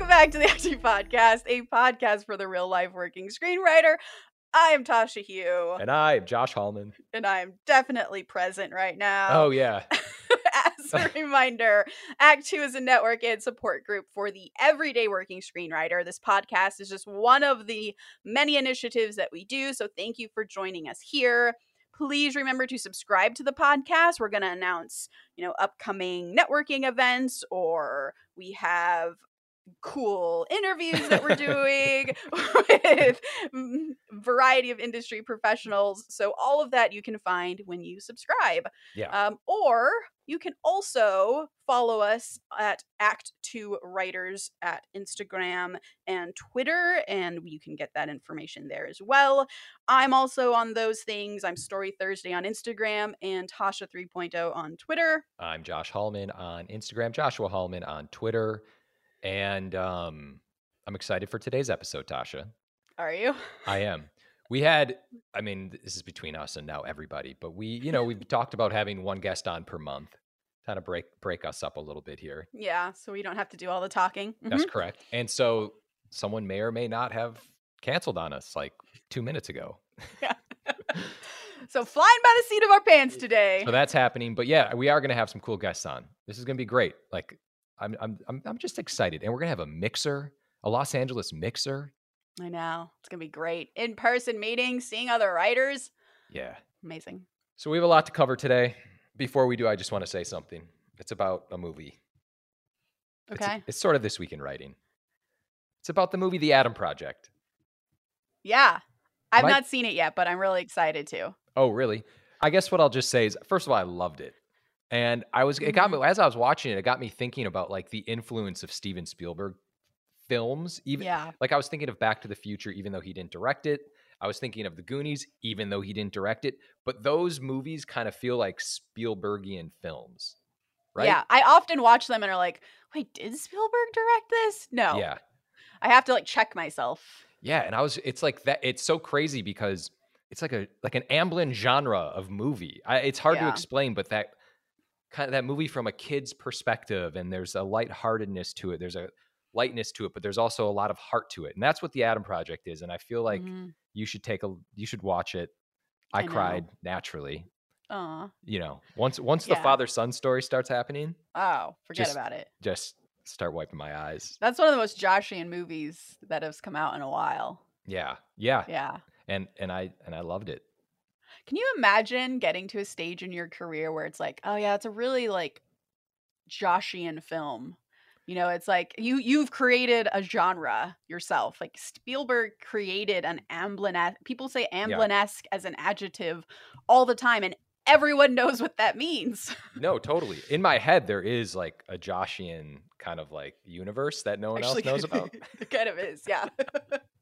Welcome back to the Act Two Podcast, a podcast for the real life working screenwriter. I am Tasha Huo, And I am Josh Hallman. and I am definitely present right now. Oh yeah. As a reminder, Act Two is a network and support group for the everyday working screenwriter. This podcast is just one of the many initiatives that we do. So thank you for joining us here. Please remember to subscribe to the podcast. We're going to announce, you know, upcoming networking events, or we have cool interviews that we're doing with variety of industry professionals. So all of that you can find when you subscribe. Yeah. Um, or you can also follow us at Act Two Writers at Instagram and Twitter, and you can get that information there as well. I'm also on those things. I'm Story Thursday on Instagram and Tasha 3.0 on Twitter. I'm Josh Hallman on Instagram, Joshua Hallman on Twitter. And um, I'm excited for today's episode, Tasha. Are you? I am. We had, I mean, this is between us and now everybody, but we, you know, we've talked about having one guest on per month, kind of break break us up a little bit here. Yeah, so we don't have to do all the talking. That's Mhm. correct. And so someone may or may not have canceled on us like two minutes ago. Yeah. So flying by the seat of our pants today. So that's happening. But yeah, we are going to have some cool guests on. This is going to be great. Like, I'm, I'm, I'm, I'm just excited. And we're going to have a mixer, a Los Angeles mixer. I know. It's going to be great. In person meetings, seeing other writers. Yeah. Amazing. So we have a lot to cover today. Before we do, I just want to say something. It's about a movie. It's- Okay. It's, sort of this week in writing. It's about the movie The Adam Project. Yeah. I've My- not seen it yet, but I'm really excited to. Oh, really? I guess what I'll just say is, first of all, I loved it, and I was it got me mm-hmm. as I was watching it. It got me thinking about like the influence of Steven Spielberg films. Even Yeah. like I was thinking of Back to the Future, even though he didn't direct it. I was thinking of The Goonies, even though he didn't direct it. But those movies kind of feel like Spielbergian films, right? Yeah. I often watch them and are like, wait, did Spielberg direct this? No. Yeah. I have to like check myself. Yeah, and I was it's like that it's so crazy because it's like a like an Amblin genre of movie. I, it's hard to explain, but that kind of that movie from a kid's perspective and there's a lightheartedness to it. There's a lightness to it, but there's also a lot of heart to it. And that's what the Adam Project is. And I feel like Mhm. you should take a you should watch it. I, I cried naturally. Aw. You know, once once the father son story starts happening, Oh, forget Just- about it. just start wiping my eyes. That's one of the most Joshian movies that has come out in a while. Yeah. Yeah. Yeah. And and I and I loved it. Can you imagine getting to a stage in your career where it's like, oh yeah, it's a really like Joshian film. You know, it's like you you've created a genre yourself. Like Spielberg created an Amblin people say Amblin-esque as an adjective all the time and everyone knows what that means. No, totally. In my head, there is like a Joshian kind of like universe that no one else knows about. it kind of is, yeah.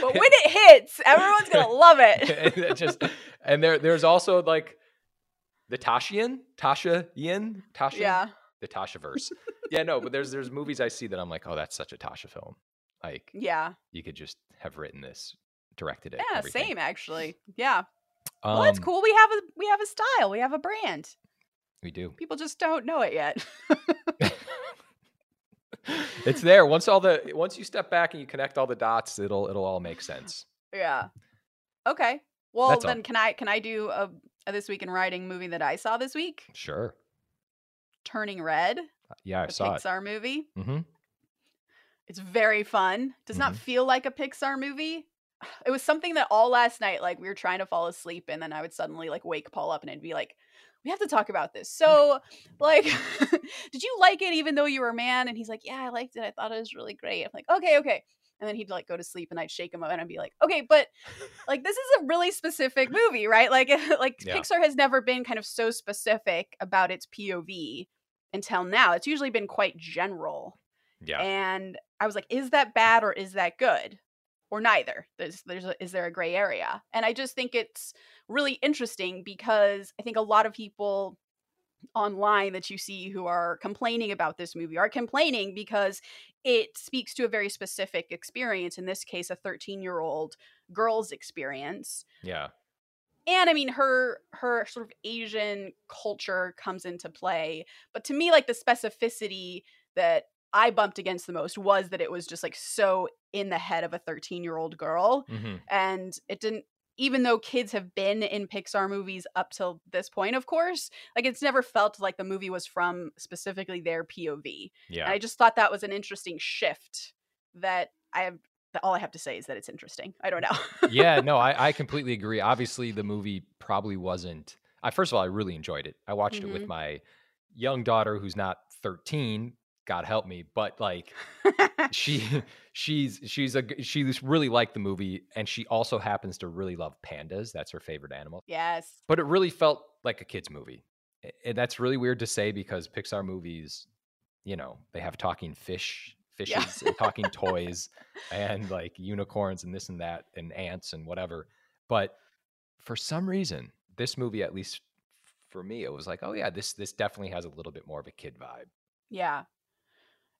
but when it hits, everyone's gonna love it. and just and there there's also like the Tashian, Tasha Ian, Tasha, yeah. the Tasha verse. yeah, no, but there's there's movies I see that I'm like, oh, that's such a Tasha film. Like Yeah. you could just have written this, directed it. Yeah, everything. same actually. Yeah. Um, Well, that's cool. We have a we have a style. We have a brand. We do. People just don't know it yet. it's there. Once all the once you step back and you connect all the dots, it'll it'll all make sense. yeah. Okay. Well, That's all. then can I can I do a, a this week in writing movie that I saw this week? Sure. Turning Red, Yeah, I a saw it. Pixar movie. Mm-hmm. It's very fun. Does not Mhm. feel like a Pixar movie. It was something that all last night, like we were trying to fall asleep, and then I would suddenly like wake Paul up and I'd be like, "We have to talk about this." Mm. So, like, did you like it even though you were a man? And he's like, "Yeah, I liked it. I thought it was really great." I'm like, "Okay, okay." And then he'd like go to sleep, and I'd shake him up, and I'd be like, "Okay, but like this is a really specific movie, right? Like, like Yeah. Pixar has never been kind of so specific about its POV until now. It's usually been quite general." Yeah. And I was like, is that bad or is that good? Or neither. There's there's a, is there a gray area? And I just think it's really interesting because I think a lot of people online that you see who are complaining about this movie are complaining because it speaks to a very specific experience in this case a 13 year old girl's experience yeah. and i mean her her sort of asian culture comes into play but to me like the specificity that I bumped against the most was that it was just like so in the head of a 13 year old girl. Mhm. And it didn't, even though kids have been in Pixar movies up till this point, of course, like it's never felt like the movie was from specifically their POV. Yeah. And I just thought that was an interesting shift that I have. All I have to say is that it's interesting. I don't know. yeah, no, I, I completely agree. Obviously, the movie probably wasn't. I first of all, I really enjoyed it. I watched it Mhm. with my young daughter, who's not 13. God help me, but like she, she's she's a she's really liked the movie, and she also happens to really love pandas. That's her favorite animal. yes. But it really felt like a kids movie. And that's really weird to say because Pixar movies, you know, they have talking fish, Yeah. fishes, and talking toys, and like unicorns and this and that, and ants and whatever. But for some reason, this movie, at least for me, it was like, oh yeah, this this definitely has a little bit more of a kid vibe. Yeah.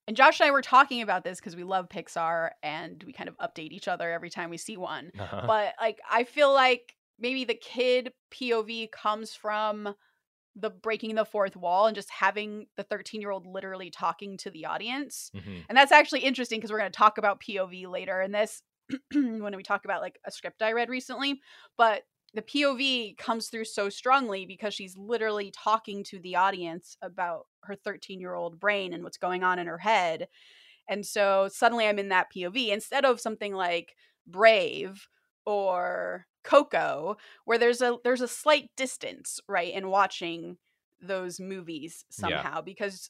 And Josh and I were talking about this because we love Pixar and we kind of update each other every time we see one. Uh-huh. But like I feel like maybe the kid POV comes from the breaking the fourth wall and just having the 13 year old literally talking to the audience. Mhm. And that's actually interesting because we're going to talk about POV later in this when we talk about like a script I read recently. But the POV comes through so strongly because she's literally talking to the audience about her 13 year old brain and what's going on in her head. And so suddenly I'm in that POV instead of something like Brave or Coco, where there's a there's a slight distance, right, in watching those movies Yeah. somehow because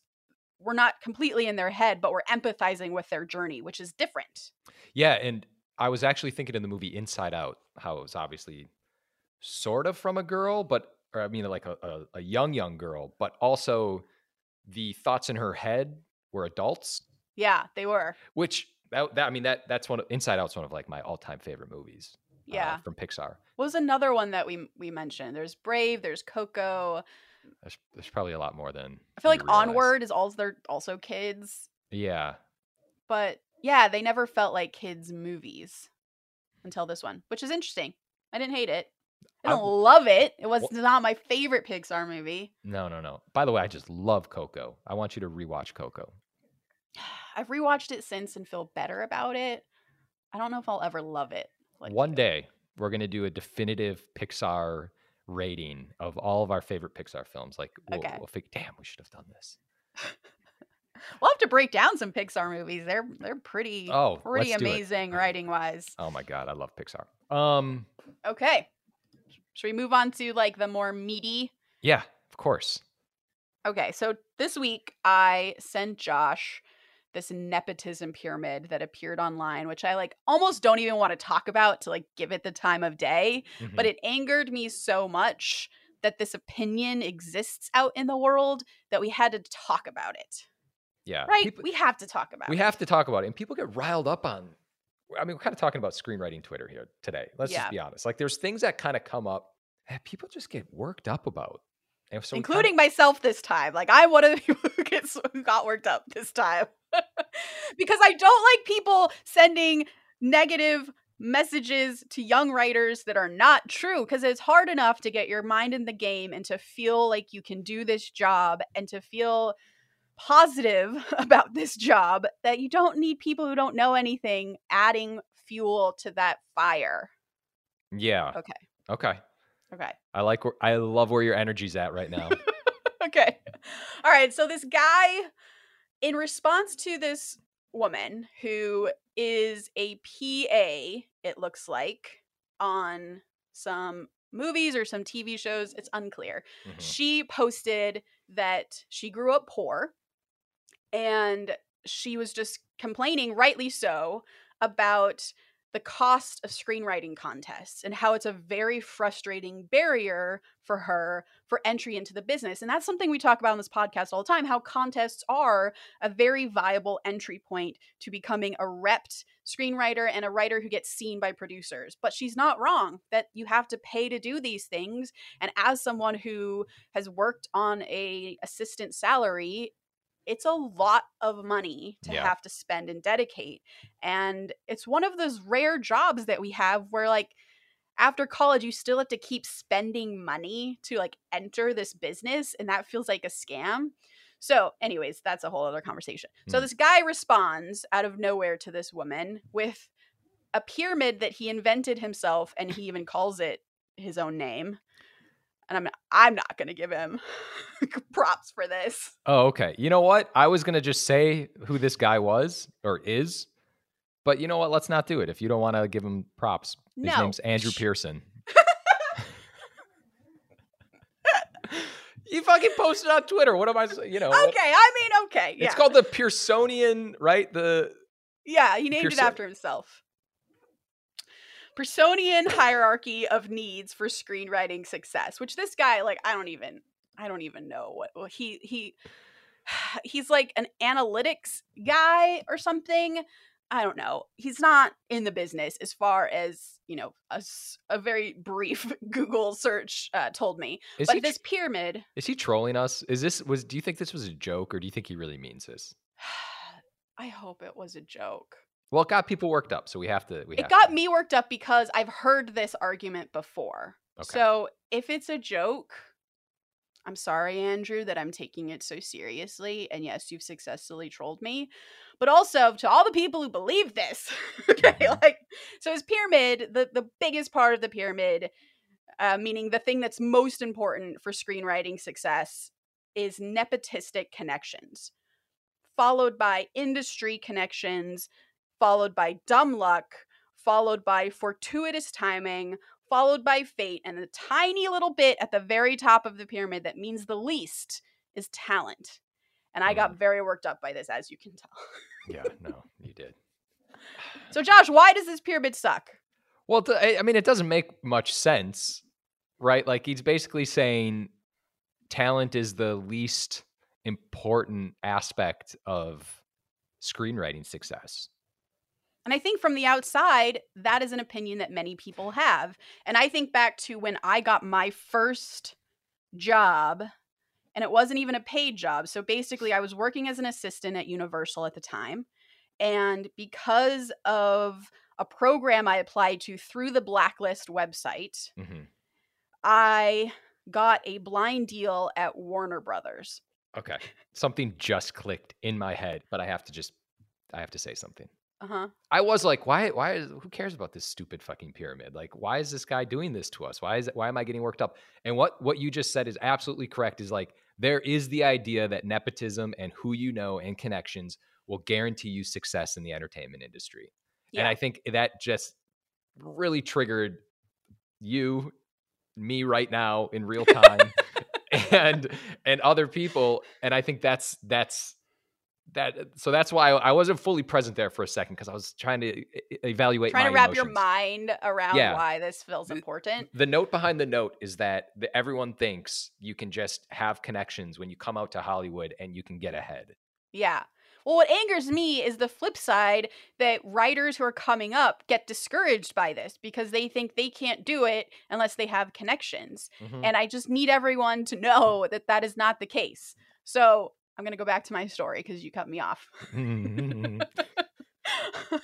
we're not completely in their head, but we're empathizing with their journey, which is different. Yeah, and I was actually thinking in the movie Inside Out how it was obviously sort of from a girl, but or I mean like a, a, a young young girl, but also the thoughts in her head were adults, Yeah, they were. which that, that I mean that that's one of Inside Out's one of like my all time favorite movies. uh, Yeah. from Pixar. What was another one that we we mentioned? There's Brave, there's Coco. There's, there's probably a lot more than I feel like realize. Onward is also they're also kids, Yeah, but yeah, they never felt like kids movies until this one, which is interesting. I didn't hate it. I I don't w- love it. It was not my favorite Pixar movie. no, no, no. By the way, I just love Coco. I want you to rewatch Coco. I've rewatched it since and feel better about it. I don't know if I'll ever love it. Like One you. day we're gonna do a definitive Pixar rating of all of our favorite Pixar films. Like, we'll, Okay. we'll think, damn, we should have done this. We'll have to break down some Pixar movies. They're they're pretty Oh, pretty let's do it. amazing writing wise. Oh my god, I love Pixar. Um, Okay. Should we move on to like the more meaty? yeah, of course. Okay, so this week I sent Josh this nepotism pyramid that appeared online, which I like almost don't even want to talk about to like give it the time of day, but Mhm. it angered me so much that this opinion exists out in the world that we had to talk about it. yeah, Right? people- we have to talk about it. we it. have to talk about it, and people get riled up on. I mean, we're kind of talking about screenwriting Twitter here today. Let's Yeah. just be honest. Like, there's things that kind of come up that people just get worked up about, and so we kinda- including myself this time. Like I'm one of the people who gets who got worked up this time because I don't like people sending negative messages to young writers that are not true because it's hard enough to get your mind in the game and to feel like you can do this job and to feel positive about this job that you don't need people who don't know anything adding fuel to that fire. yeah, Okay. okay. Okay. I like. Where, I love where your energy's at right now. okay. All right. So this guy, in response to this woman who is a PA, it looks like, on some movies or some TV shows, it's unclear. Mhm. She posted that she grew up poor and she was just complaining, rightly so, about the cost of screenwriting contests and how it's a very frustrating barrier for her for entry into the business. And that's something we talk about on this podcast all the time how contests are a very viable entry point to becoming a repped screenwriter and a writer who gets seen by producers. But she's not wrong that you have to pay to do these things. And as someone who has worked on a assistant salary, it's a lot of money to Yeah. have to spend and dedicate. And it's one of those rare jobs that we have where like after college you still have to keep spending money to like enter this business and that feels like a scam. So, anyways, that's a whole other conversation. So, Hmm. this guy responds out of nowhere to this woman with a pyramid that he invented himself, and he even calls it his own name. And I'm I'm not gonna give him props for this. Oh, okay. You know what? I was gonna just say who this guy was or is, but you know what? Let's not do it. If you don't want to give him props, his No. name's Andrew Pearson. you fucking posted on Twitter. What am I? You know, what- Okay, I mean, okay, yeah, it's called the Pearsonian, right? The yeah. He named it after himself. Pearsonian hierarchy of needs for screenwriting success, which this guy, like, I don't even, I don't even know what well, he he he's like an analytics guy or something. I don't know. He's not in the business as far as you know. a, a very brief Google search uh, told me. is but this pyramid, is he trolling us? Is this was? Do you think this was a joke, or do you think he really means this? I hope it was a joke. Well, it got people worked up, so we have to. We It got to. me worked up because I've heard this argument before. Okay. So if it's a joke, I'm sorry, Andrew, that I'm taking it so seriously. And yes, you've successfully trolled me. But also to all the people who believe this, okay, Mhm. like so his pyramid, the the biggest part of the pyramid, uh, meaning the thing that's most important for screenwriting success, is nepotistic connections, followed by industry connections, followed by dumb luck, followed by fortuitous timing, followed by fate, and the tiny little bit at the very top of the pyramid that means the least is talent. And I got mm. very worked up by this, as you can tell. Yeah, no, you did. So, Josh, why does this pyramid suck? Well, I I mean, it doesn't make much sense, right? Like he's basically saying talent is the least important aspect of screenwriting success. And I think from the outside, that is an opinion that many people have. And I think back to when I got my first job, and it wasn't even a paid job. So basically, I was working as an assistant at Universal at the time. And because of a program I applied to through the Blacklist website, hmm I got a blind deal at Warner Brothers. Okay, something just clicked in my head, but I have to just, I have to say something. Uh huh. I was like, why? Why? Is, who cares about this stupid fucking pyramid? Like, why is this guy doing this to us? Why is? Why am I getting worked up? And what what you just said is absolutely correct. Is like there is the idea that nepotism and who you know and connections will guarantee you success in the entertainment industry. And I think that just really triggered you, me right now in real time, and and other people. And I think that's that's that. So that's why I, wasn't fully present there for a second because I was trying to evaluate. Trying to wrap your mind around Yeah. why this feels The- important. The note behind the note is that the, everyone thinks you can just have connections when you come out to Hollywood and you can get ahead. Yeah. Well, what angers me is the flip side that writers who are coming up get discouraged by this because they think they can't do it unless they have connections. Mhm. And I just need everyone to know that that is not the case. So I'm going to go back to my story because you cut me off. Mm-hmm.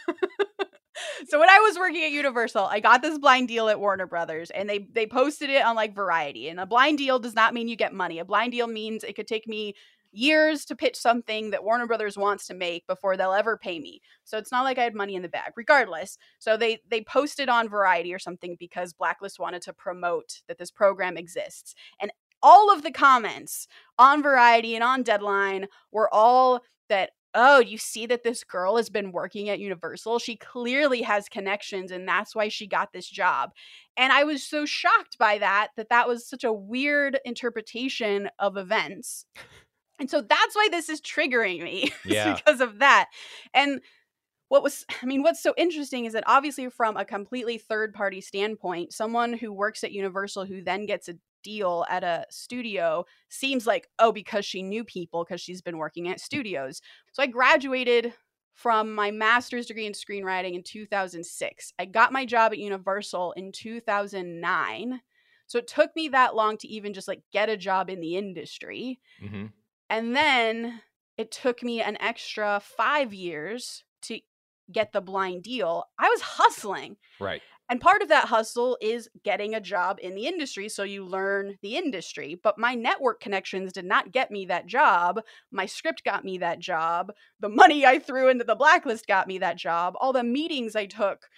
so when I was working at Universal, I got this blind deal at Warner Brothers and they they posted it on like Variety. And a blind deal does not mean you get money. A blind deal means it could take me years to pitch something that Warner Brothers wants to make before they'll ever pay me. So it's not like I had money in the bag regardless. So they they posted on Variety or something because Blacklist wanted to promote that this program exists. And all of the comments on Variety and on Deadline were all that oh, you see that this girl has been working at Universal? She clearly has connections and that's why she got this job. And I was so shocked by that that that was such a weird interpretation of events. And so that's why this is triggering me Yeah. because of that. And what was I mean, what's so interesting is that obviously from a completely third party standpoint, someone who works at Universal who then gets a deal at a studio seems like oh because she knew people because she's been working at studios. So I graduated from my master's degree in screenwriting in 2006. I got my job at Universal in 2009. So it took me that long to even just like get a job in the industry. hmm And then it took me an extra five years to get the blind deal. I was hustling. Right. And part of that hustle is getting a job in the industry so you learn the industry. But my network connections did not get me that job. My script got me that job. The money I threw into the blacklist got me that job. All the meetings I took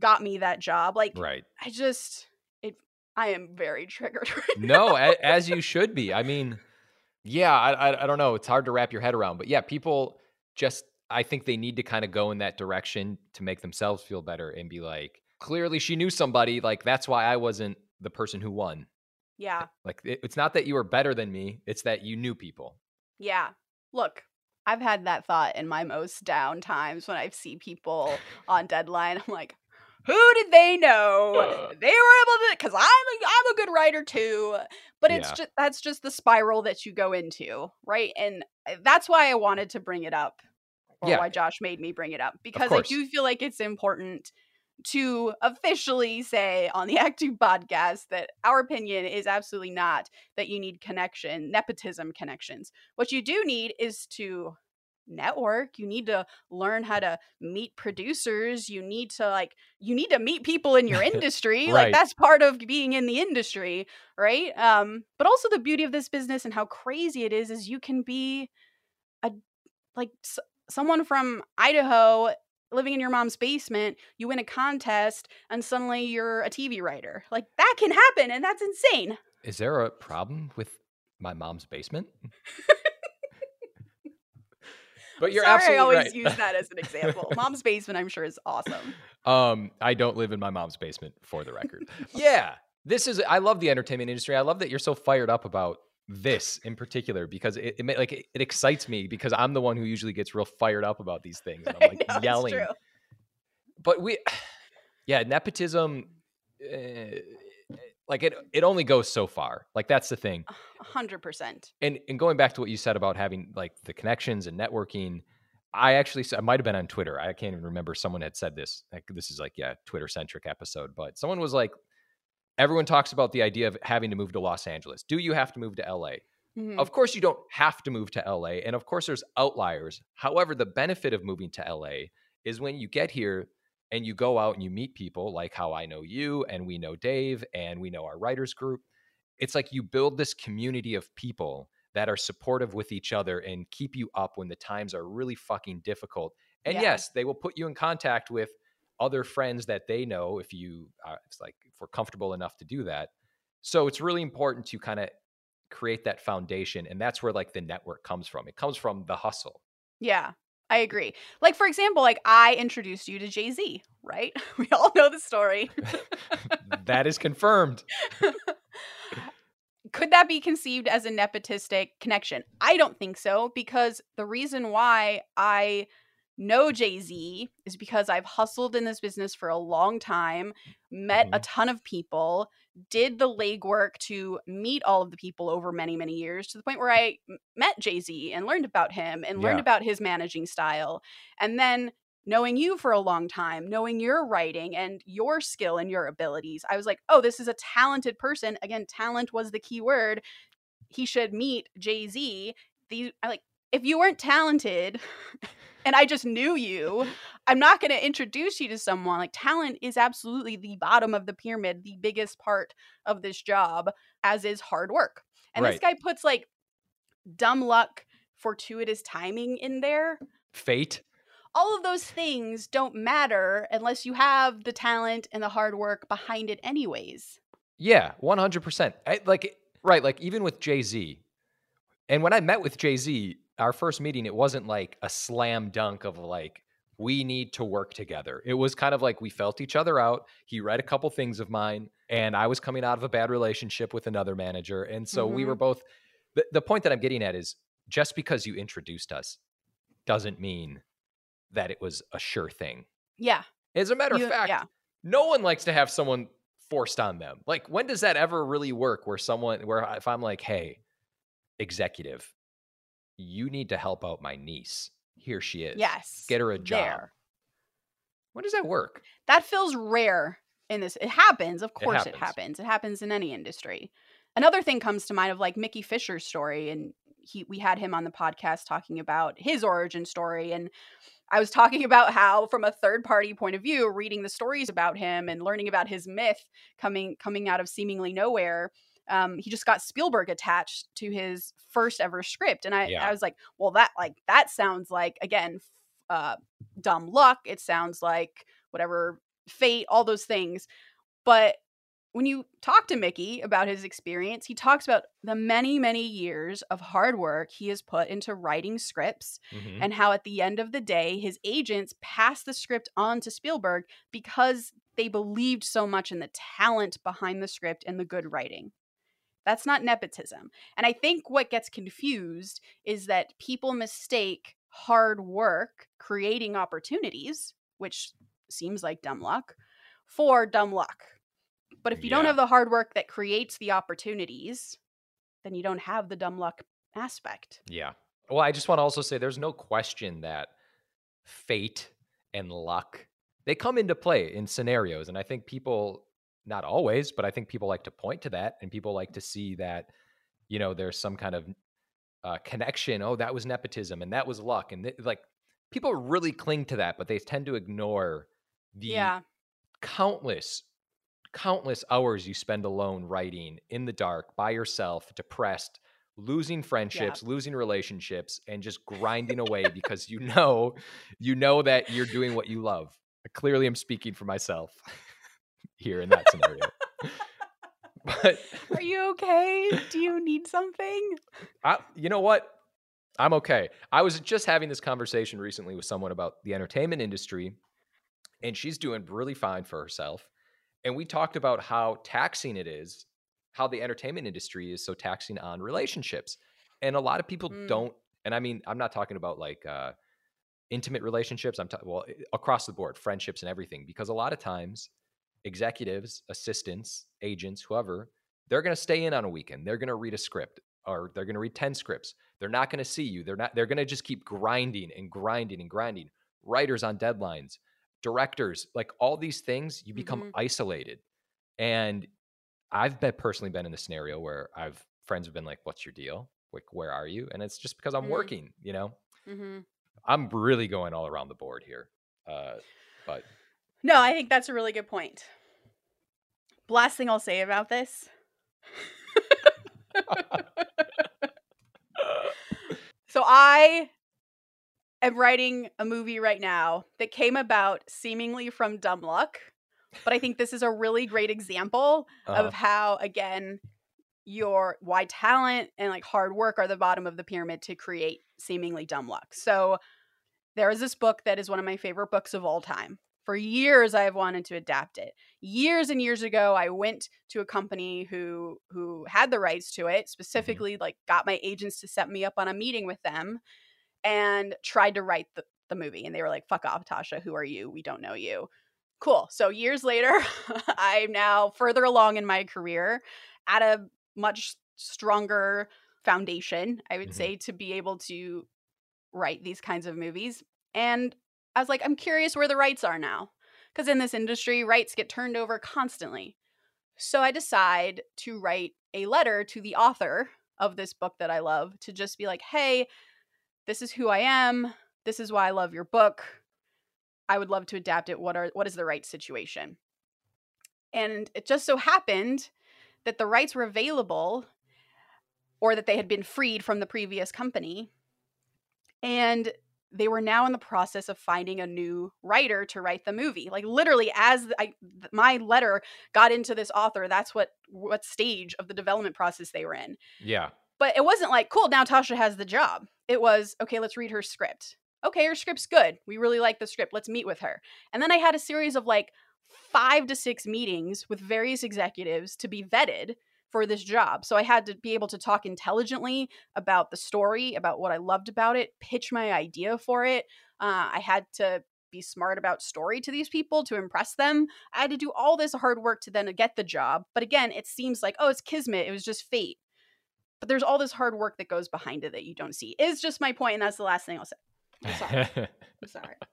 got me that job. Like, right. I just, it, I am very triggered right no, a, as you should be. I mean, yeah, I, I, I don't know. It's hard to wrap your head around, but yeah, people just I think they need to kind of go in that direction to make themselves feel better and be like, clearly she knew somebody. Like, that's why I wasn't the person who won. Yeah. Like, it, it's not that you were better than me, it's that you knew people. Yeah. Look, I've had that thought in my most down times when I see people on deadline. I'm like, who did they know they were able to because i'm a, i'm a good writer too but it's yeah. just that's just the spiral that you go into right and uh, that's why i wanted to bring it up or yeah. why Josh made me bring it up because I do feel like it's important to officially say on the Act Two podcast that our opinion is absolutely not that you need connection, nepotism connections. What you do need is to network you need to learn how to meet producers you need to like you need to meet people in your industry right. like that's part of being in the industry right um but also the beauty of this business and how crazy it is is you can be a like someone from Idaho living in your mom's basement, you win a contest, and suddenly you're a TV writer. Like that can happen, and that's insane. Is there a problem with my mom's basement? but you're Sorry, absolutely I always right. use that as an example. mom's basement, I'm sure, is awesome. Um, I don't live in my mom's basement, for the record. yeah, this is. I love the entertainment industry. I love that you're so fired up about this in particular because it, it like it, it, excites me because I'm the one who usually gets real fired up about these things. And I'm like know, yelling. But we, yeah, nepotism, uh, like it, it only goes so far. Like that's the thing. hundred percent. And and going back to what you said about having like the connections and networking, I actually I might have been on Twitter. I can't even remember. Someone had said this. Like this is like yeah, Twitter centric episode. But someone was like, everyone talks about the idea of having to move to Los Angeles. Do you have to move to LA? Mm-hmm. Of course, you don't have to move to LA. And of course, there's outliers. However, the benefit of moving to LA is when you get here and you go out and you meet people like how I know you and we know Dave and we know our writers group. It's like you build this community of people that are supportive with each other and keep you up when the times are really fucking difficult. And yeah. yes, they will put you in contact with other friends that they know if you uh, it's like if we're comfortable enough to do that. So it's really important to kind of create that foundation and that's where like the network comes from. It comes from the hustle. Yeah i agree. Like for example like i introduced you to jay-z right? We all know the story. That is confirmed. Could that be conceived as a nepotistic connection? I don't think so because the reason why i know Jay Z is because I've hustled in this business for a long time, met mm-hmm. a ton of people, did the legwork to meet all of the people over many, many years to the point where I met Jay Z and learned about him and learned yeah. about his managing style. And then knowing you for a long time, knowing your writing and your skill and your abilities, I was like, oh, this is a talented person. Again, talent was the key word. He should meet Jay Z. The I like if you weren't talented and I just knew you, I'm not going to introduce you to someone. Like, talent is absolutely the bottom of the pyramid, the biggest part of this job, as is hard work. And right. this guy puts like dumb luck, fortuitous timing in there. Fate. All of those things don't matter unless you have the talent and the hard work behind it, anyways. Yeah, 100%. I, like, right. Like, even with Jay Z, and when I met with Jay Z, our first meeting, it wasn't like a slam dunk of like, we need to work together. It was kind of like we felt each other out. He read a couple things of mine, and I was coming out of a bad relationship with another manager. And so mm-hmm. we were mm-hmm. both. The, the point that I'm getting at is just because you introduced us doesn't mean that it was a sure thing. Yeah. As a matter you, of fact, yeah. no one likes to have someone forced on them. Like, when does that ever really work where someone, where if I'm like, hey, executive, you need to help out my niece. Here she is. Yes. Get her a job. There. When does that work? That feels rare in this. It happens. Of course it happens. It happens, it happens in any industry. Another thing comes to mind of like Mickey Fisher's story and he we had him on the podcast talking about his origin story and I was talking about how from a third party point of view reading the stories about him and learning about his myth coming coming out of seemingly nowhere um, he just got Spielberg attached to his first ever script and I, Yeah. I was like well that like that sounds like again uh, dumb luck it sounds like whatever fate all those things but when you talk to Mickey about his experience, he talks about the many, many years of hard work he has put into writing scripts Mhm. and how at the end of the day, his agents passed the script on to Spielberg because they believed so much in the talent behind the script and the good writing. That's not nepotism. And I think what gets confused is that people mistake hard work creating opportunities, which seems like dumb luck, for dumb luck. But if you don't have the hard work that creates the opportunities, then you don't have the dumb luck aspect. Yeah. Well, I just want to also say there's no question that fate and luck they come into play in scenarios and I think people not always, but I think people like to point to that and people like to see that you know there's some kind of uh, connection. Oh, that was nepotism and that was luck and th- like people really cling to that, but they tend to ignore the yeah. countless countless hours you spend alone writing in the dark by yourself depressed losing friendships losing relationships and just grinding away because you know you know that you're doing what you love I clearly i'm speaking for myself here in that scenario but Are you okay? Do you need something? I, you know what i'm okay i was just having this conversation recently with someone about the entertainment industry and she's doing really fine for herself and we talked about how taxing it is how the entertainment industry is so taxing on relationships and a lot of people Mm. don't and i mean i'm not talking about like uh intimate relationships i'm talking well across the board friendships and everything because a lot of times executives assistants agents whoever they're going to stay in on a weekend. They're going to read a script or they're going to read 10 scripts. They're not going to see you. They're not they're going to just keep grinding and grinding and grinding. Writers on deadlines directors like all these things you become Mhm. isolated. And i've been personally been in the scenario where i've friends have been like what's your deal? Like where are you? And it's just because i'm Mm. working you know? Hmm i'm really going all around the board here uh but No, I think that's a really good point. Last thing I'll say about this. so I am writing a movie right now that came about seemingly from dumb luck, but I think this is a really great example uh, of how again your why talent and like hard work are the bottom of the pyramid to create seemingly dumb luck. So there is this book that is one of my favorite books of all time. For years I have wanted to adapt it. Years and years ago I went to a company who who had the rights to it, specifically like got my agents to set me up on a meeting with them and tried to write the, the movie and they were like fuck off Tasha, who are you? We don't know you. Cool. So years later, I'm now further along in my career at a much stronger foundation, I would Mhm. say, to be able to write these kinds of movies. And I was like, I'm curious where the rights are now. Because in this industry, rights get turned over constantly. So I decide to write a letter to the author of this book that I love to just be like, hey, this is who I am. This is why I love your book. I would love to adapt it. What are what is the right situation? And it just so happened that the rights were available or that they had been freed from the previous company. And they were now in the process of finding a new writer to write the movie. Like literally as I, my letter got into this author, that's what what stage of the development process they were in. yeah But it wasn't like, cool, now Tasha has the job. It was, okay, let's read her script. Okay, her script's good. We really like the script. Let's meet with her. And then I had a series of like five to six meetings with various executives to be vetted for this job. So I had to be able to talk intelligently about the story, about what I loved about it, pitch my idea for it. Uh, I had to be smart about story to these people to impress them. I had to do all this hard work to then get the job. But again, it seems like, oh, it's kismet. It was just fate. But there's all this hard work that goes behind it that you don't see. Is just my point, and that's the last thing I'll say. I'm sorry. I'm sorry.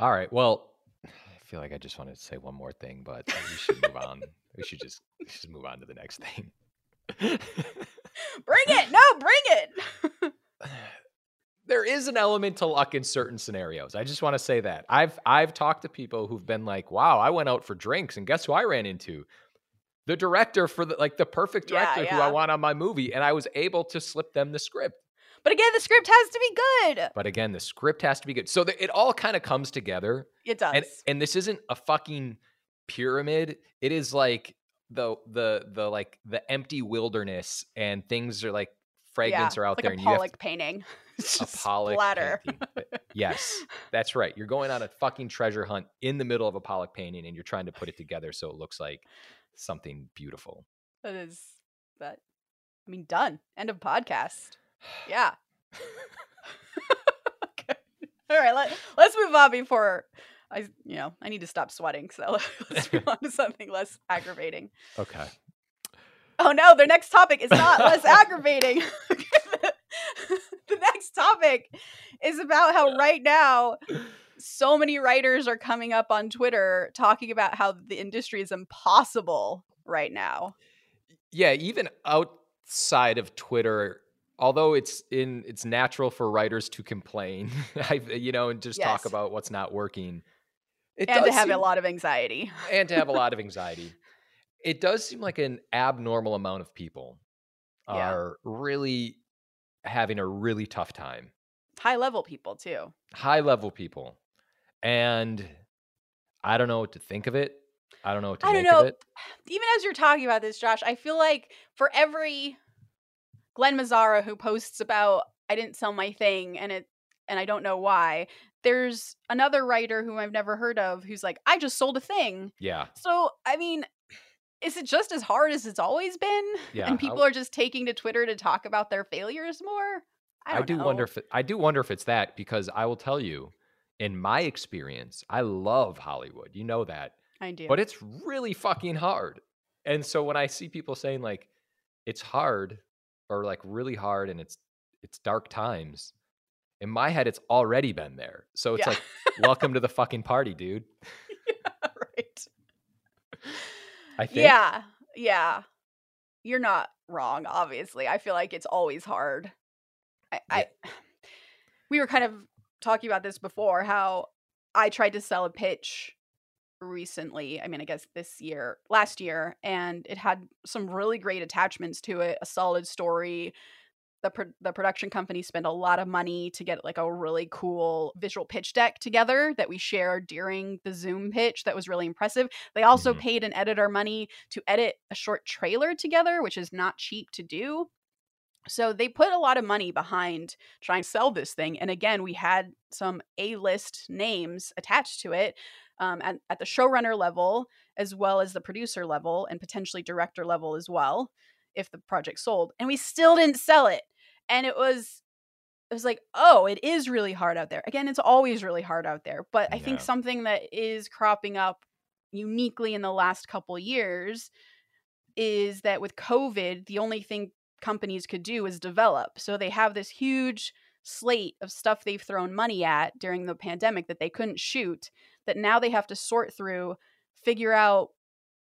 all right well i feel like i just wanted to say one more thing but we should move on we should just just move on to the next thing Bring it. No, bring it. there is an element to luck in certain scenarios. I just want to say that. I've I've talked to people who've been like, "Wow, I went out for drinks and guess who I ran into? The director for the like the perfect Yeah, director who I want on my movie." And I was able to slip them the script. But again, the script has to be good. But again, the script has to be good. So that it all kind of comes together. It does. And and this isn't a fucking pyramid. It is like the the the like the empty wilderness and things are like fragments yeah, are out like there and you have Pollock painting. A Pollock splatter. painting. Yes, that's right. You're going on a fucking treasure hunt in the middle of a Pollock painting, and you're trying to put it together so it looks like something beautiful. That is that. I mean, done. End of podcast. Yeah. okay. All right. Let, let's move on before I, you know, I need to stop sweating. So let's move on to something less aggravating. Okay. Oh no, the next topic is not less aggravating. the next topic is about how right now so many writers are coming up on Twitter talking about how the industry is impossible right now. Yeah, even outside of Twitter, although it's in it's natural for writers to complain, I you know, and just talk about what's not working. It and to have a lot of anxiety. and to have a lot of anxiety. It does seem like an abnormal amount of people Yeah. are really having a really tough time. High level people too. High level people. And I don't know what to think of it. I don't know what to I don't know. of it. Even as you're talking about this, Josh, I feel like for every Glen Mazzara who posts about I didn't sell my thing and it and I don't know why, there's another writer whom I've never heard of who's like, I just sold a thing. Yeah. So I mean, is it just as hard as it's always been? Yeah. and people are just taking to Twitter to talk about their failures more? I, I, do know. wonder if it, I do wonder if it's that because I will tell you, in my experience, I love Hollywood. You know that. I do. but it's really fucking hard. And so when I see people saying like it's hard or like really hard and it's it's dark times, in my head it's already been there. So it's Yeah. like welcome to the fucking party, dude. right. I think Yeah, yeah. You're not wrong, obviously. I feel like it's always hard. I, I we were kind of talking about this before, how I tried to sell a pitch recently. I mean, I guess this year, last year, and it had some really great attachments to it, a solid story. The, pro- the production company spent a lot of money to get like a really cool visual pitch deck together that we shared during the Zoom pitch that was really impressive. They also Mhm. paid an editor money to edit a short trailer together, which is not cheap to do. So they put a lot of money behind trying to sell this thing. And again, we had some A list names attached to it um, at, at the showrunner level, as well as the producer level, and potentially director level as well, if the project sold. And we still didn't sell it. And it was. It was like, oh, it is really hard out there. Again, it's always really hard out there. But I think something that is cropping up uniquely in the last couple years is that with COVID, the only thing companies could do is develop. So they have this huge slate of stuff they've thrown money at during the pandemic that they couldn't shoot, that now they have to sort through, figure out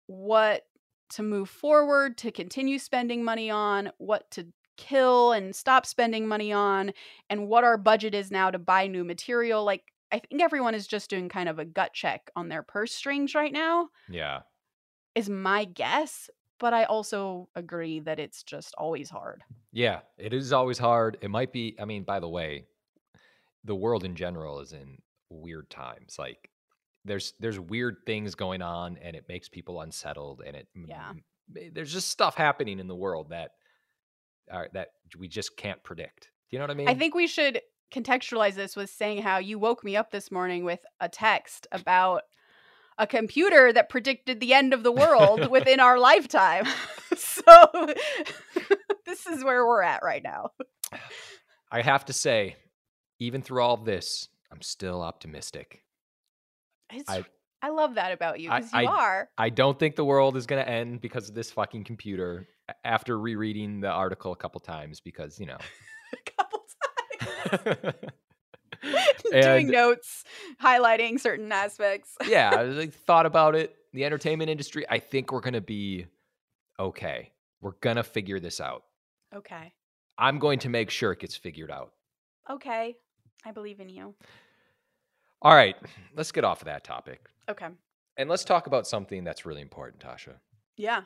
what to move forward, to continue spending money on, what to kill and stop spending money on, and what our budget is now to buy new material. Like, I think everyone is just doing kind of a gut check on their purse strings right now Yeah. is my guess, but I also agree that it's just always hard. Yeah. It is always hard. It might be, I mean, by the way, the world in general is in weird times. Like there's there's weird things going on and it makes people unsettled and it Yeah. there's just stuff happening in the world that are that we just can't predict. Do you know what I mean? I think we should contextualize this with saying how you woke me up this morning with a text about a computer that predicted the end of the world within our lifetime. so this is where we're at right now. I have to say, even through all of this, I'm still optimistic. It's, I, I- love that about you because you I- are. I don't think the world is going to end because of this fucking computer after rereading the article a couple times because, you know. a couple times. And- Doing notes, highlighting certain aspects. yeah, I like, thought about it. The entertainment industry, I think we're going to be okay. We're going to figure this out. Okay. I'm going to make sure it gets figured out. Okay. I believe in you. All right, let's get off of that topic. Okay. And let's talk about something that's really important, Tasha. Yeah.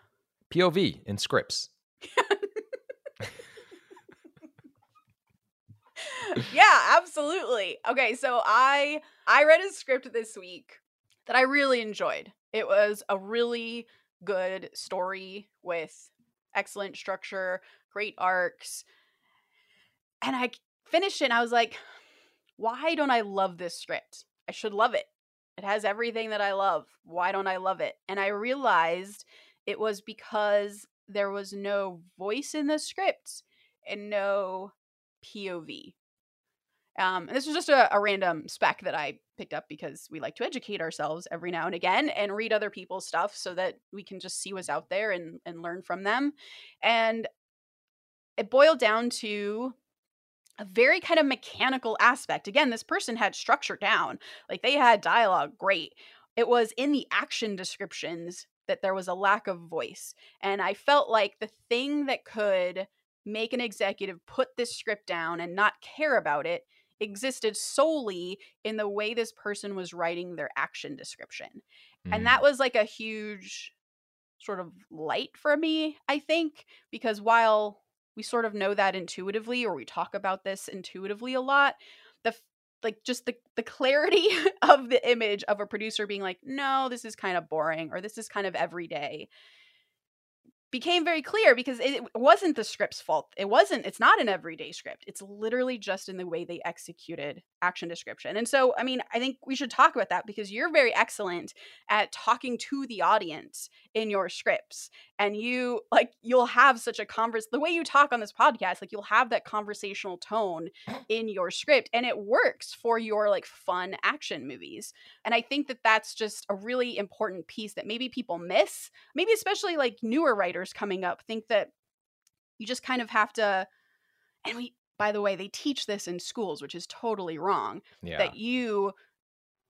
POV in scripts. yeah, absolutely. Okay, so I I read a script this week that I really enjoyed. It was a really good story with excellent structure, great arcs. And I finished it and I was like, why don't I love this script? I should love it. It has everything that I love. Why don't I love it? And I realized it was because there was no voice in the script and no POV. Um, and this was just a, a, random spec that I picked up because we like to educate ourselves every now and again and read other people's stuff so that we can just see what's out there and, and learn from them. And it boiled down to a very kind of mechanical aspect. Again, this person had structure down, like they had dialogue great. It was in the action descriptions that there was a lack of voice. And I felt like the thing that could make an executive put this script down and not care about it existed solely in the way this person was writing their action description. Mm. And that was like a huge sort of light for me, I think, because while we sort of know that intuitively or we talk about this intuitively a lot, the like just the the clarity of the image of a producer being like, "No, this is kind of boring or this is kind of everyday." Became very clear because it wasn't the script's fault. It wasn't, it's not an everyday script. It's literally just in the way they executed action description. And so, I mean, I think we should talk about that because you're very excellent at talking to the audience in your scripts. And you, like, you'll have such a converse, the way you talk on this podcast, like, you'll have that conversational tone in your script and it works for your, like, fun action movies. And I think that that's just a really important piece that maybe people miss, maybe especially like newer writers writers coming up think that you just kind of have to and we by the way they teach this in schools which is totally wrong yeah. that you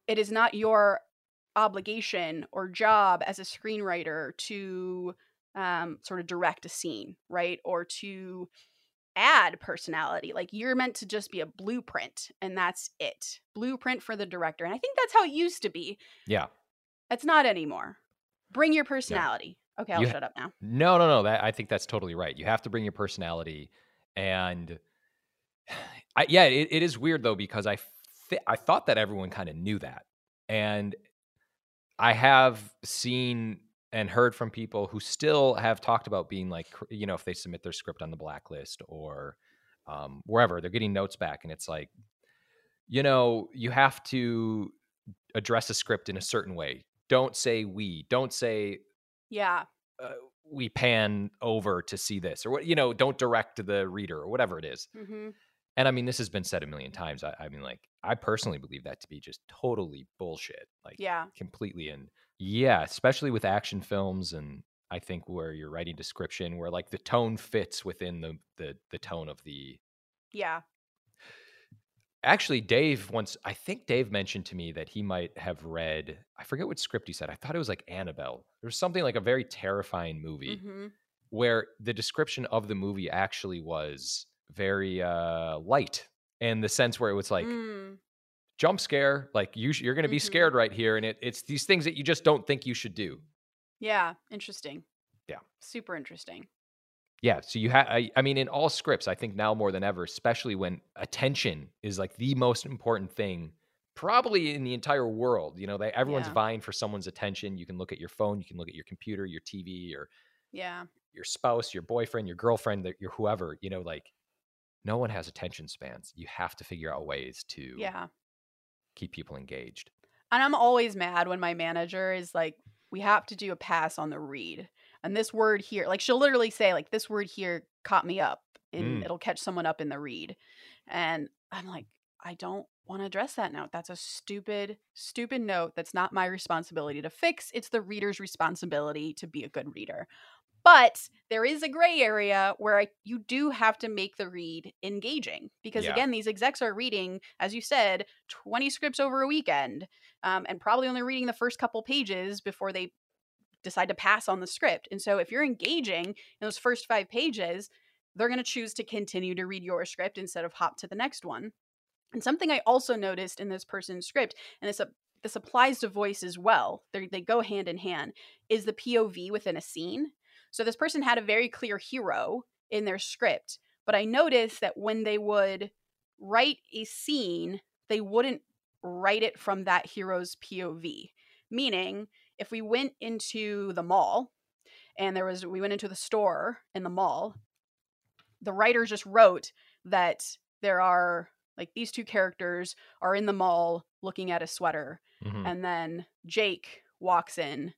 it is not your obligation or job as a screenwriter to um, sort of direct a scene right or to add personality like you're meant to just be a blueprint and that's it blueprint for the director and i think that's how it used to be. Yeah. It's not anymore. Bring your personality Okay, I'll you, shut up now. No, no, no. That I think that's totally right. You have to bring your personality, and I, yeah, it, it is weird though because I th- I thought that everyone kind of knew that, and I have seen and heard from people who still have talked about being like, you know, if they submit their script on the blacklist or um, wherever, they're getting notes back, and it's like, you know, you have to address a script in a certain way. Don't say we. Don't say yeah. Uh, we pan over to see this or what you know don't direct the reader or whatever it is. Mm-hmm. and i mean this has been said a million times I, I, mean like i personally believe that to be just totally bullshit like yeah completely and yeah especially with action films and i think where you're writing description where like the tone fits within the the, the tone of the yeah actually dave once i think dave mentioned to me that he might have read i forget what script he said i thought it was like annabelle there's something like a very terrifying movie mm-hmm. where the description of the movie actually was very uh light in the sense where it was like mm. jump scare like you sh- you're going to be mm-hmm. scared right here and it, it's these things that you just don't think you should do yeah interesting yeah super interesting yeah, so you have I, I, mean in all scripts I think now more than ever especially when attention is like the most important thing probably in the entire world. You know, they everyone's yeah. vying for someone's attention. You can look at your phone, you can look at your computer, your TV, your yeah, your spouse, your boyfriend, your girlfriend, your whoever, you know, like no one has attention spans. You have to figure out ways to Yeah. keep people engaged. And I'm always mad when my manager is like we have to do a pass on the read and this word here like she'll literally say like this word here caught me up and mm. it'll catch someone up in the read and i'm like i don't want to address that note that's a stupid stupid note that's not my responsibility to fix it's the reader's responsibility to be a good reader but there is a gray area where I, you do have to make the read engaging because yeah. again these execs are reading as you said 20 scripts over a weekend um, and probably only reading the first couple pages before they decide to pass on the script. And so if you're engaging in those first five pages, they're going to choose to continue to read your script instead of hop to the next one. And something I also noticed in this person's script, and this, uh, this applies to voice as well, they go hand in hand, is the POV within a scene. So this person had a very clear hero in their script, but I noticed that when they would write a scene, they wouldn't write it from that hero's POV. Meaning, if we went into the mall and there was we went into the store in the mall, the writer just wrote that there are like these two characters are in the mall looking at a sweater Mhm. and then Jake walks in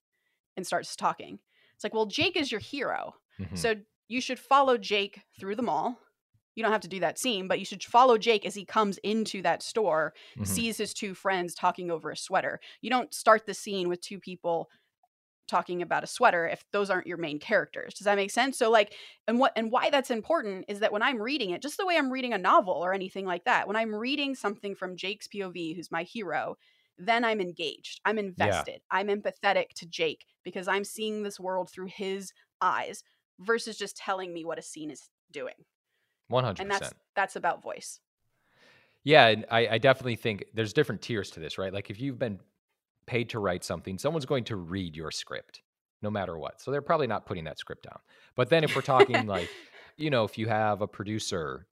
and starts talking. It's like, well, Jake is your hero. Mhm. So you should follow Jake through the mall. You don't have to do that scene, but you should follow Jake as he comes into that store, Mhm. sees his two friends talking over a sweater. You don't start the scene with two people talking about a sweater if those aren't your main characters. Does that make sense? So like and what and why that's important is that when I'm reading it, just the way I'm reading a novel or anything like that, when I'm reading something from Jake's POV, who's my hero, then I'm engaged. I'm invested. I'm empathetic to Jake because I'm seeing this world through his eyes versus just telling me what a scene is doing. 100%. And that's that's about voice. Yeah, and I, I definitely think there's different tiers to this, right? Like if you've been paid to write something, someone's going to read your script no matter what. So they're probably not putting that script down. But then if we're talking like, you know, if you have a producer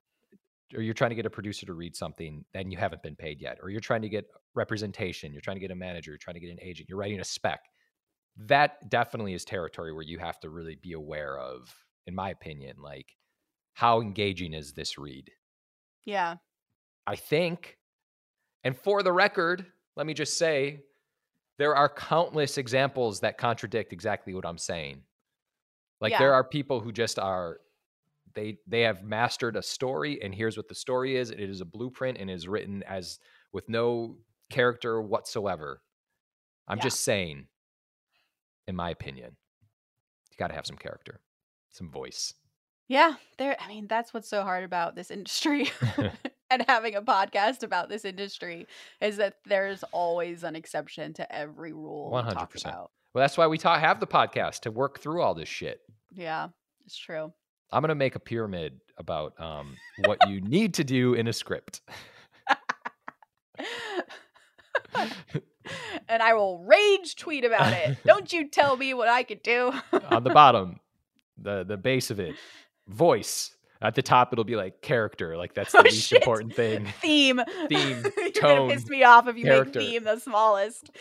or you're trying to get a producer to read something, then you haven't been paid yet. Or you're trying to get representation, you're trying to get a manager, you're trying to get an agent, you're writing a spec. That definitely is territory where you have to really be aware of, in my opinion, like how engaging is this read? Yeah. I think. And for the record, let me just say there are countless examples that contradict exactly what I'm saying. Like there are people who just are they they have mastered a story and here's what the story is. It is a blueprint and is written as with no character whatsoever. I'm Yeah. just saying in my opinion, you got to have some character, some voice. Yeah, there I mean that's what's so hard about this industry and having a podcast about this industry is that there's always an exception to every rule 100%. Well, that's why we ta- have the podcast to work through all this shit. Yeah, it's true. I'm gonna make a pyramid about um, what you need to do in a script. and I will rage tweet about it. Don't you tell me what I could do. On the bottom, the the base of it, voice. At the top, it'll be like character. Like that's the Oh, least shit. important thing. theme. Theme, You're tone, gonna piss me off if you character. make theme the smallest.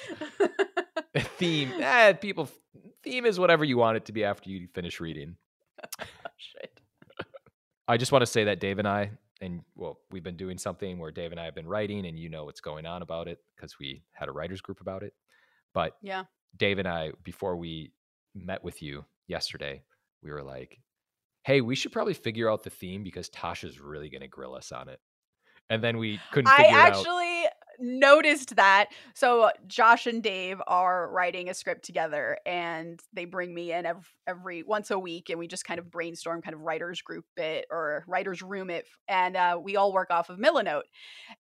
theme. Eh, people. Theme is whatever you want it to be after you finish reading. Shit. I just want to say that Dave and I, and well, we've been doing something where Dave and I have been writing, and you know what's going on about it because we had a writers group about it. But Yeah. Dave and I, before we met with you yesterday, we were like, hey, we should probably figure out the theme because Tasha's really going to grill us on it. And then we couldn't I figure it out. actually noticed that. So Josh and Dave are writing a script together, and they bring me in every, every once a week, and we just kind of brainstorm, kind of writers group it or writers room it, and uh, we all work off of Milanote.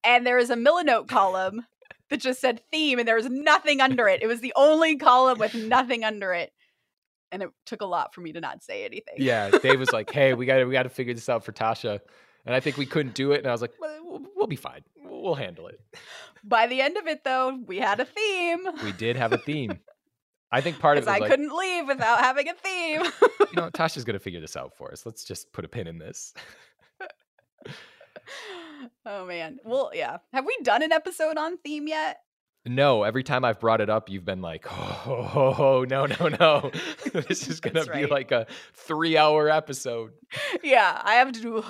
And there is a Milanote column that just said theme, and there was nothing under it. It was the only column with nothing under it, and it took a lot for me to not say anything. Yeah, Dave was like, hey, we got to we got to figure this out for Tasha. And I think we couldn't do it. And I was like, well, we'll, we'll be fine. We'll we'll handle it. By the end of it, though, we had a theme. We did have a theme. I think part of it I like, couldn't leave without having a theme. you know, Tasha's going to figure this out for us. Let's just put a pin in this. oh man. Well, yeah. Have we done an episode on theme yet? No, every time I've brought it up, you've been like, oh, no, no, no. this is going to be right. like a three hour episode. yeah, I have to do.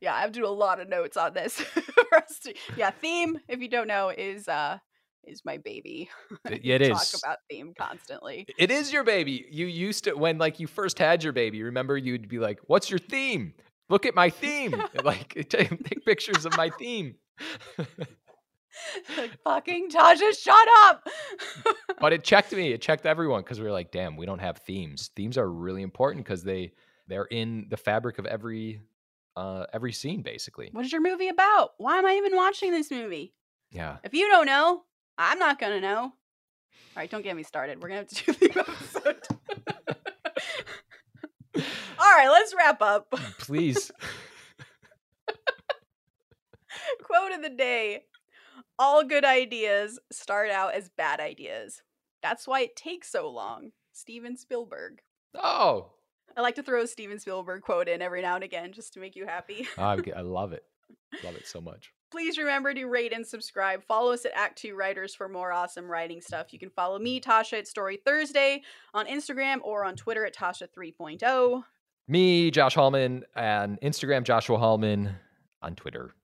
Yeah, I have to do a lot of notes on this. to- yeah, theme. If you don't know, is uh is my baby. It- I it talk about theme constantly. It is your baby. You used to, when like you first had your baby, remember you'd be like, what's your theme? Look at my theme. like, take, take pictures of my theme. like fucking Tasha, shut up. but it checked me. It checked everyone because we were like, damn, we don't have themes. Themes are really important because they they're in the fabric of every uh every scene basically. what is your movie about? Why am I even watching this movie? Yeah. If you don't know, I'm not gonna know. All right, don't get me started. We're gonna have to do the episode. All right, let's wrap up. Please. Quote Quote of the day All good ideas start out as bad ideas. That's why it takes so long. Steven Spielberg. Oh, I like to throw a Steven Spielberg quote in every now and again just to make you happy. I, I love it. Love it so much. Please remember to rate and subscribe. Follow us at Act Two Writers for more awesome writing stuff. You can follow me, mm. Tasha, at Story Thursday on Instagram or on Twitter at Tasha 3.0. Me, Josh Hallman, and Instagram Joshua Hallman on Twitter.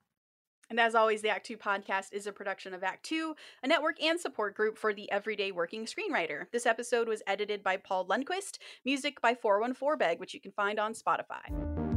And as always, the Act Two podcast is a production of Act Two, a network and support group for the everyday working screenwriter. This episode was edited by Paul Lundquist, music by 414 Beg, which you can find on Spotify.